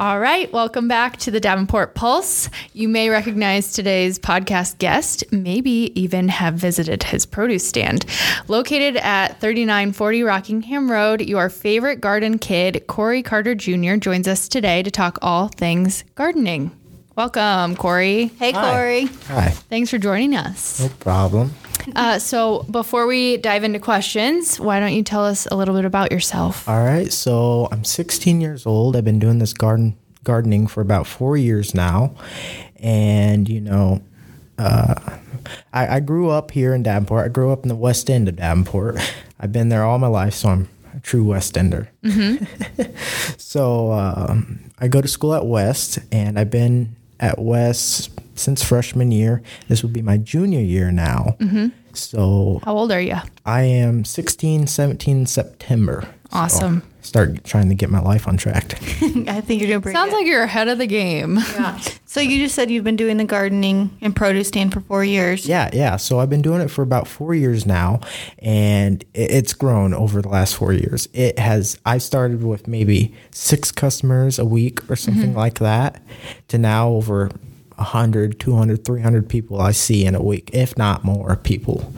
All right, welcome back to the Davenport Pulse. You may recognize today's podcast guest, maybe even have visited his produce stand. Located at 3940 Rockingham Road, your favorite garden kid, Cory Carter Jr., joins us today to talk all things gardening. Welcome, Cory. Hey, Hi. Cory. Hi, Thanks for joining us. no problem. Uh, so, before we dive into questions, why don't you tell us a little bit about yourself? All right, so I'm 16 years old. I've been doing this garden gardening for about four years now, and you know, uh, I, I grew up here in Davenport. I grew up in the West End of Davenport. I've been there all my life, so I'm a true West Ender. so um, I go to school at West, and I've been at West since freshman year. This will be my junior year now. So How old are you? I am 16, 17 September. So Awesome. Start trying to get my life on track. I think you're doing pretty Sounds good. like you're ahead of the game. yeah. So you just said you've been doing the gardening and produce stand for four years. yeah, yeah. So I've been doing it for about four years now, and it's grown over the last four years. It has. I started with maybe six customers a week or something mm-hmm. like that, to now over 100 200 300 people i see in a week if not more people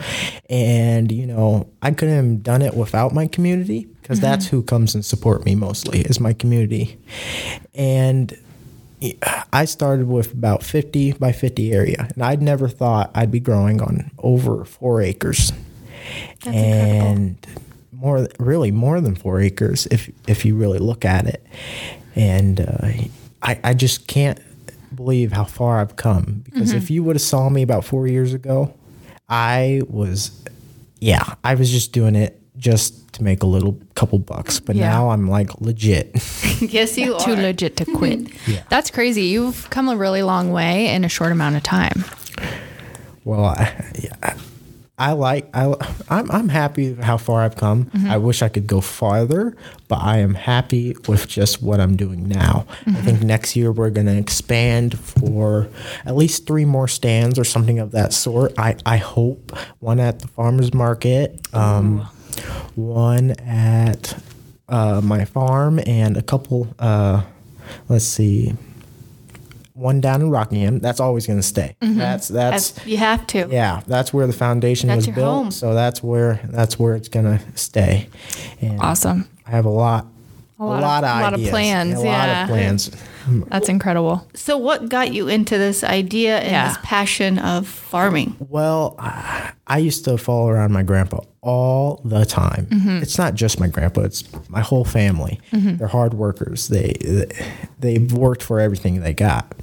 and you know i couldn't have done it without my community because that's who comes and support me mostly is my community and I started with about 50 by 50 area, and I'd never thought I'd be growing on over four acres. That's incredible. and more, really more than four acres if if you really look at it. And uh, I, I just can't believe how far I've come because Mm-hmm. if you would have saw me about four years ago, I was, yeah, I was just doing it just to make a little couple bucks. But Yeah. now I'm like legit. yes, you are. Too legit to quit. Yeah. That's crazy. You've come a really long way in a short amount of time. Well, I, yeah, I like I I'm I'm happy how far I've come. I wish I could go farther, but I am happy with just what I'm doing now. I think next year we're going to expand for at least three more stands or something of that sort. I I hope one at the farmers market, um, one at uh, my farm, and a couple. Uh, let's see. One down in Rockingham. That's always going to stay. Mm-hmm. That's that's That's, you have to. yeah, that's where the foundation That's was built. home. So that's where that's where it's gonna stay. And Awesome. I have a lot, a lot lot, of- of, a lot of plans, a lot of plans. That's incredible. So what got you into this idea and Yeah. this passion of farming? Well, I I used to follow around my grandpa all the time. Mm-hmm. It's not just my grandpa; it's my whole family. Mm-hmm. They're hard workers. They they've worked for everything they got,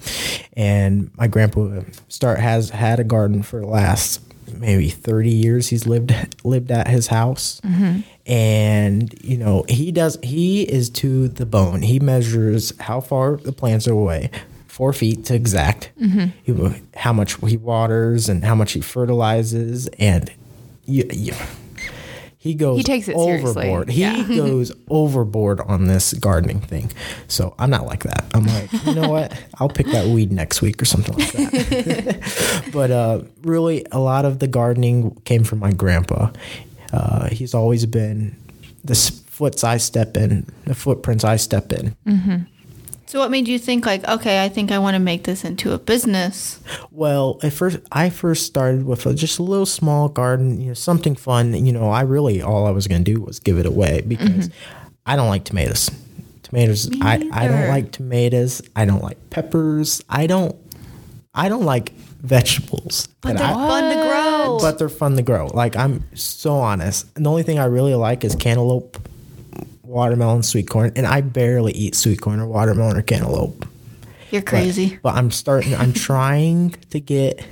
and my grandpa start has had a garden for the last maybe 30 years he's lived lived at his house. Mm-hmm. And you know he does he is to the bone. He measures how far the plants are away four feet to exact. Mm-hmm. He, how much he waters and how much he fertilizes. And you, you, he goes He takes it seriously. overboard he Yeah. goes overboard on this gardening thing so i'm not like that i'm like you know what i'll pick that weed next week or something like that but uh, really, a lot of the gardening came from my grandpa. Uh, he's always been the foots I step in, the footprints I step in. So what made you think like, okay, I think I want to make this into a business? Well, at first, I first started with a, just a little small garden, you know, something fun. You know, I really all I was going to do was give it away because mm-hmm. I don't like tomatoes. Tomatoes, I, I don't like tomatoes. I don't like peppers. I don't, I don't like vegetables. But they're I- fun to grow. but they're fun to grow. Like I'm so honest. The only thing I really like is cantaloupe, watermelon, sweet corn, and I barely eat sweet corn or watermelon or cantaloupe. You're crazy. But I'm starting. I'm trying to get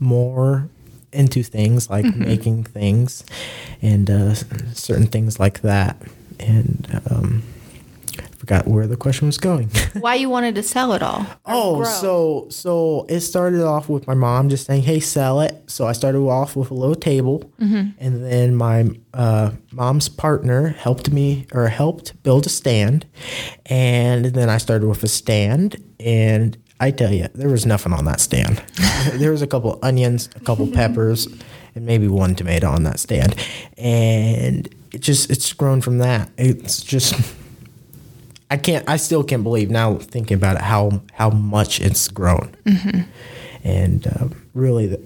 more into things like Mm-hmm. making things and uh, certain things like that. And um, forgot where the question was going. Why you wanted to sell it all? Oh, grow? so so it started off with my mom just saying, "Hey, sell it." So I started off with a little table, and then my uh, mom's partner helped me or helped build a stand, and then I started with a stand, and I tell you, there was nothing on that stand. there was a couple onions, a couple peppers, and maybe one tomato on that stand, and it just it's grown from that. It's just. I can't. I still can't believe now thinking about it how how much it's grown. And uh, really, th-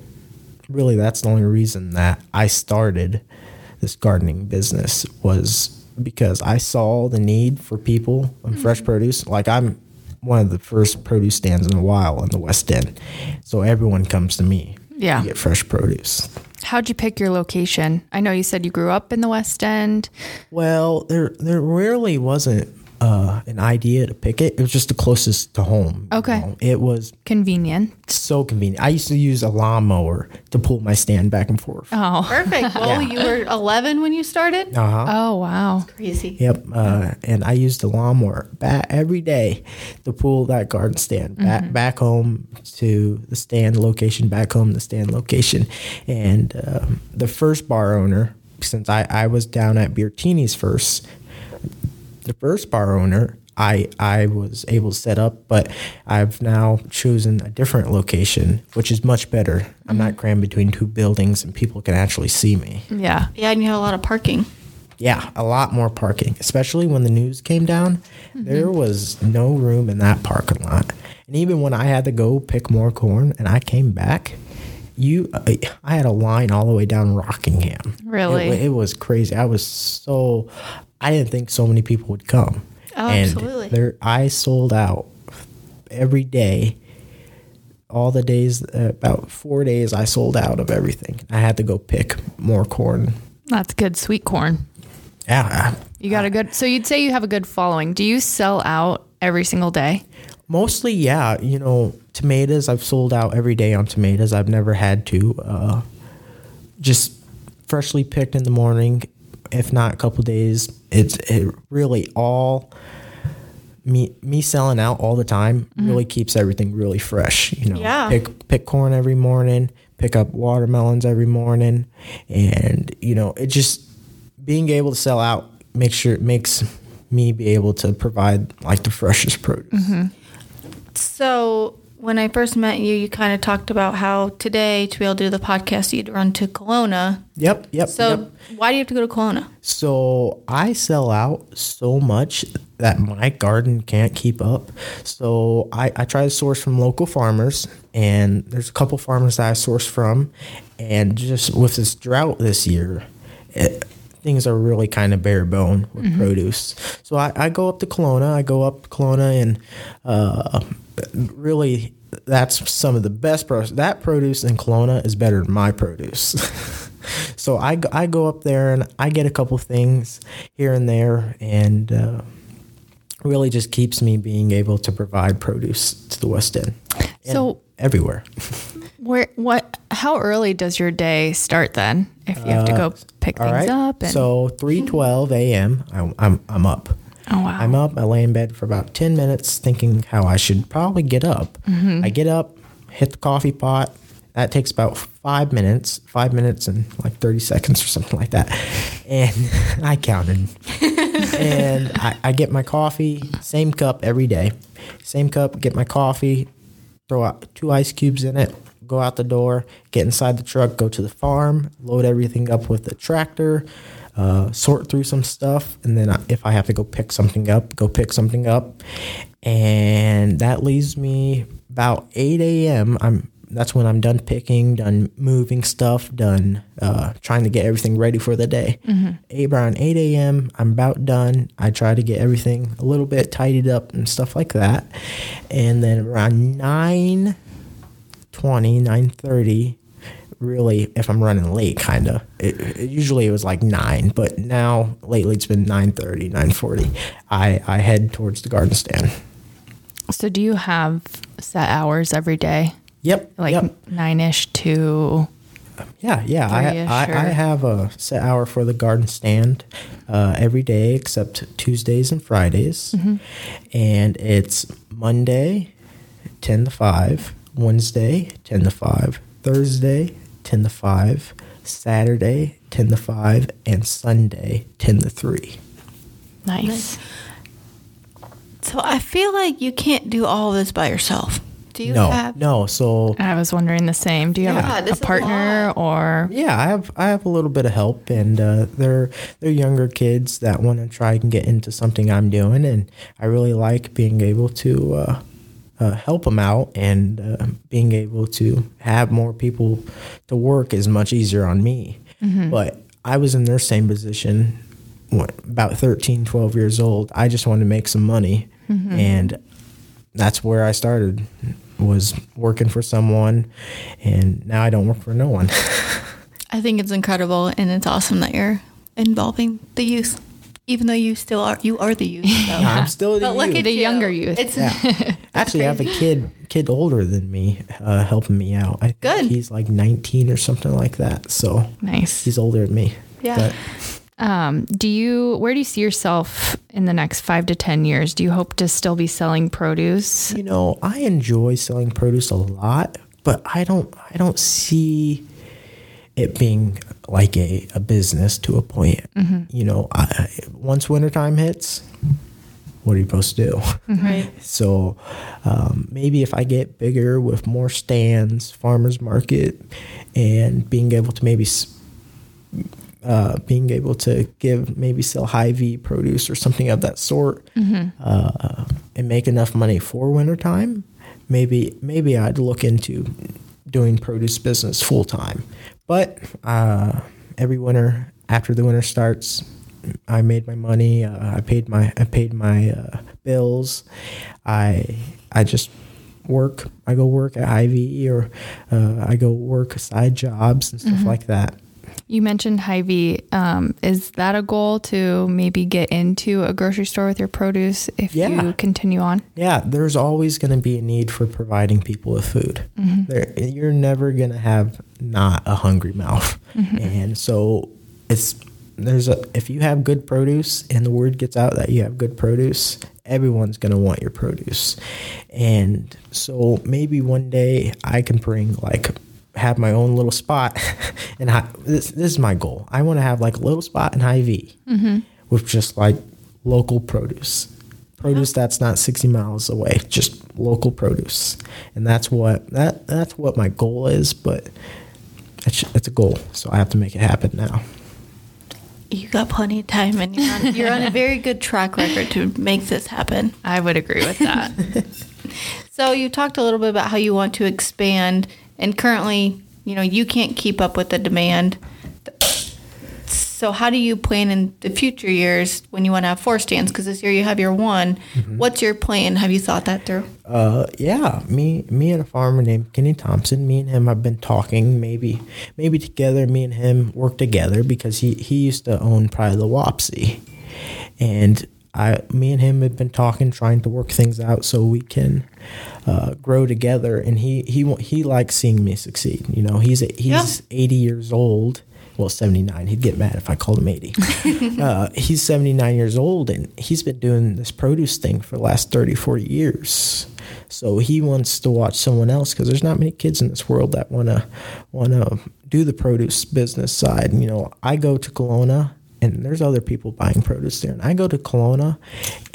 really, that's the only reason that I started this gardening business was because I saw the need for people and fresh produce. Like I'm one of the first produce stands in a while in the West End, so everyone comes to me Yeah. to get fresh produce. How'd you pick your location? I know you said you grew up in the West End. Well, there there really wasn't uh, an idea to pick it. It was just the closest to home. you Okay. know. It was Convenient. so convenient. I used to use a lawnmower to pull my stand back and forth. Oh. Perfect. Well, you were 11 when you started. Uh huh. Oh, wow. Crazy. Yep. Uh, and I used the lawnmower back every day to pull that garden stand back back home to the stand location, back home to the stand location. And um, the first bar owner, since I, I was down at Beertini's first, the first bar owner, I I was able to set up, but I've now chosen a different location, which is much better. I'm mm-hmm. not crammed between two buildings, and people can actually see me. Yeah. Yeah, and you had a lot of parking. Yeah, a lot more parking, especially when the news came down. Mm-hmm. There was no room in that parking lot, and even when I had to go pick more corn, and I came back, you, I had a line all the way down Rockingham. Really? it, it was crazy. I was so, I didn't think so many people would come. Oh, and absolutely. There, I sold out every day. All the days, uh, about four days, I sold out of everything. I had to go pick more corn. That's good sweet corn. Yeah, You got a good, so you'd say you have a good following. Do you sell out every single day? Mostly, yeah. You know, tomatoes. I've sold out every day on tomatoes. I've never had to. Uh, just freshly picked in the morning, if not a couple days. It's it really all me me selling out all the time mm-hmm. really keeps everything really fresh. You know, Yeah. pick pick corn every morning, pick up watermelons every morning, and you know it just being able to sell out makes sure it makes me be able to provide like the freshest produce. Mm-hmm. So when I first met you, you kind of talked about how today to be able to do the podcast, you'd run to Kalona. Yep, yep. So yep. why do you have to go to Kalona? So I sell out so much that my garden can't keep up. So I, I try to source from local farmers, and there's a couple farmers that I source from. And just with this drought this year, it, things are really kind of bare bone with produce. So I, I go up to Kalona, I go up to Kalona, and uh, really that's some of the best produce. That produce in Kalona is better than my produce. so I, go- I go up there and I get a couple things here and there, and uh, really just keeps me being able to provide produce to the West End. And So- everywhere. Where, what, how early does your day start then? If you have to go pick Uh, All things right. up and, So three twelve a.m. I'm, I'm I'm up. oh wow. I'm up. I lay in bed for about 10 minutes thinking how I should probably get up. Mm-hmm. I get up, hit the coffee pot. That takes about five minutes, five minutes and like 30 seconds or something like that. And I counted. and I, I get my coffee, same cup every day. Same cup, get my coffee, throw out two ice cubes in it, go out the door, get inside the truck, go to the farm, load everything up with the tractor, uh, sort through some stuff, and then if I have to go pick something up, go pick something up, and that leaves me about 8 a.m. I'm that's when I'm done picking, done moving stuff, done uh, trying to get everything ready for the day. Eight around 8 a.m. I'm about done. I try to get everything a little bit tidied up and stuff like that, and then around 9 20 9.30 really if i'm running late kind of usually it was like 9 but now lately it's been 9.30 9.40 i i head towards the garden stand so do you have set hours every day? yep Like yep. nine ish to, yeah yeah I, I, I have a set hour for the garden stand uh, every day except tuesdays and fridays Mm-hmm. and it's monday 10 to 5 wednesday 10 to 5 thursday 10 to 5 saturday 10 to 5 and sunday 10 to 3 nice. So I feel like you can't do all this by yourself. Do you no, have? no. So I was wondering the same. Do you Yeah, have a, a is a partner or yeah, I have I have a little bit of help, and uh, they're they're younger kids that want to try and get into something I'm doing, and I really like being able to uh, uh, help them out, and uh, being able to have more people to work is much easier on me. But I was in their same position, what, about 13, 12 years old. I just wanted to make some money, and that's where I started was working for someone and now I don't work for no one. I think it's incredible and it's awesome that you're involving the youth, even though you still are. You are the youth. So. I'm still the But look youth. at The you. younger youth. It's Yeah. Actually, I have a kid kid older than me uh, helping me out. I Good. he's like 19 or something like that. So nice? he's older than me. Yeah. But Um, do you where do you see yourself in the next five to ten years? Do you hope to still be selling produce? you know, I enjoy selling produce a lot, but I don't I don't see it being like a, a business to a point. You know, I, I- once wintertime hits, what are you supposed to do? right. So um, maybe if I get bigger with more stands, farmers market, and being able to maybe s- uh, being able to give maybe sell Hy-Vee produce or something of that sort, uh, and make enough money for wintertime, maybe maybe I'd look into doing produce business full time. But uh, every winter after the winter starts, I made my money. Uh, I paid my I paid my uh, bills. I I just work. I go work at Hy-Vee or uh, I go work side jobs and stuff like that. You mentioned Hy-Vee. Um, is that a goal to maybe get into a grocery store with your produce if Yeah. you continue on? Yeah, there's always going to be a need for providing people with food. There, you're never going to have not a hungry mouth, and so it's there's a if you have good produce and the word gets out that you have good produce, everyone's going to want your produce, and so maybe one day I can bring like have my own little spot, and I, this this is my goal. I want to have like a little spot in Hy-Vee mm-hmm. with just like local produce. Produce that's not 60 miles away just local produce. And that's what that that's what my goal is but it's, it's a goal. So i have to make it happen now. You got plenty of time, and you're on, you're on a very good track record to make this happen. I would agree with that. So you talked a little bit about how you want to expand, and currently, you know, you can't keep up with the demand. So how do you plan in the future years when you want to have four stands? Because this year you have your one. What's your plan? Have you thought that through? uh yeah me me and a farmer named kenny thompson me and him have been talking maybe maybe together me and him work together because he he used to own probably the wapsie and I, me and him have been talking, trying to work things out so we can uh, grow together. And he he he likes seeing me succeed. You know, he's he's Yeah. 80 years old. Well, 79. He'd get mad if I called him 80. uh, he's 79 years old, and he's been doing this produce thing for the last 30, 40 years. So he wants to watch someone else because there's not many kids in this world that want to want to do the produce business side. You know, I go to Kalona and there's other people buying produce there. And I go to Kalona,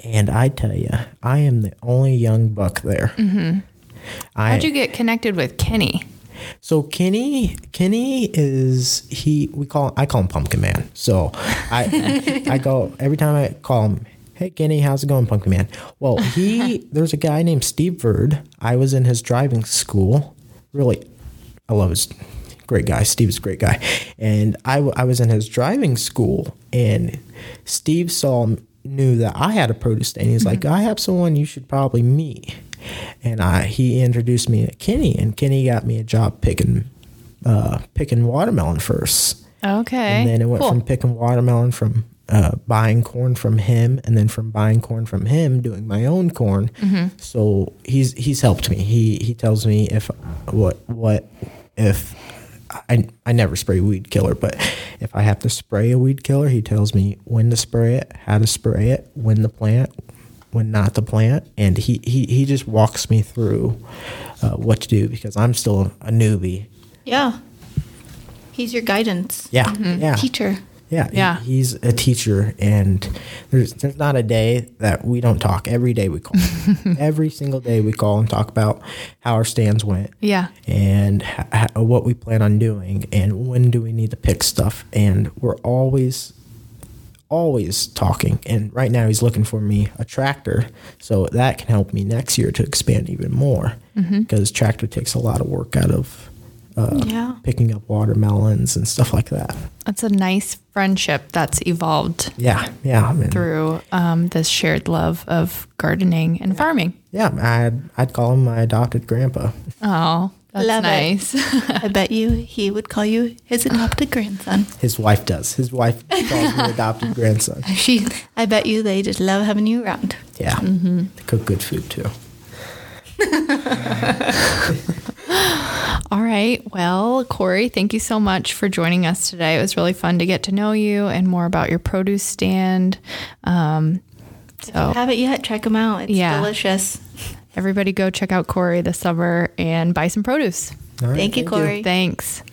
and I tell you, I am the only young buck there. Mm-hmm. I, How'd you get connected with Kenny? so Kenny, Kenny is he? We call I call him Pumpkin Man. So I I go every time I call him. Hey Kenny, how's it going, Pumpkin Man? Well, he there's a guy named Steve Verd. I was in his driving school. Really, I love his great guy. Steve's a great guy, and I, w- I was in his driving school, and Steve saw knew that I had a produce stand. He's like, I have someone you should probably meet, and I he introduced me to Kenny, and Kenny got me a job picking uh, picking watermelon first. Okay. And then it went cool. from picking watermelon from uh, buying corn from him, and then from buying corn from him, doing my own corn. Mm-hmm. So he's he's helped me. He he tells me if what what if I I never spray weed killer, but if I have to spray a weed killer, he tells me when to spray it, how to spray it, when to plant, when not to plant, and he he, he just walks me through uh, what to do because I'm still a newbie. Yeah. He's your guidance. Yeah, yeah. Teacher. Yeah, he- he's a teacher, and there's there's not a day that we don't talk. Every day we call. Every single day we call and talk about how our stands went. Yeah. and h- h- what we plan on doing and when do we need to pick stuff and we're always always talking and right now he's looking for me a tractor so that can help me next year to expand even more mm-hmm. because tractor takes a lot of work out of uh, Yeah. picking up watermelons and stuff like that That's a nice friendship that's evolved yeah yeah I mean, through um, this shared love of gardening and farming. yeah I'd, I'd call him my adopted grandpa Oh, that's Love nice. I bet you he would call you his adopted grandson. his wife does his wife calls me adopted grandson She, I bet you they just love having you around. yeah they cook good food too All right. Well, Cory, thank you so much for joining us today. It was really fun to get to know you and more about your produce stand. Um, so, Haven't yet? Check them out. It's Yeah. delicious. everybody go check out Cory this summer and buy some produce. All right, Thank you, Cory. Thanks.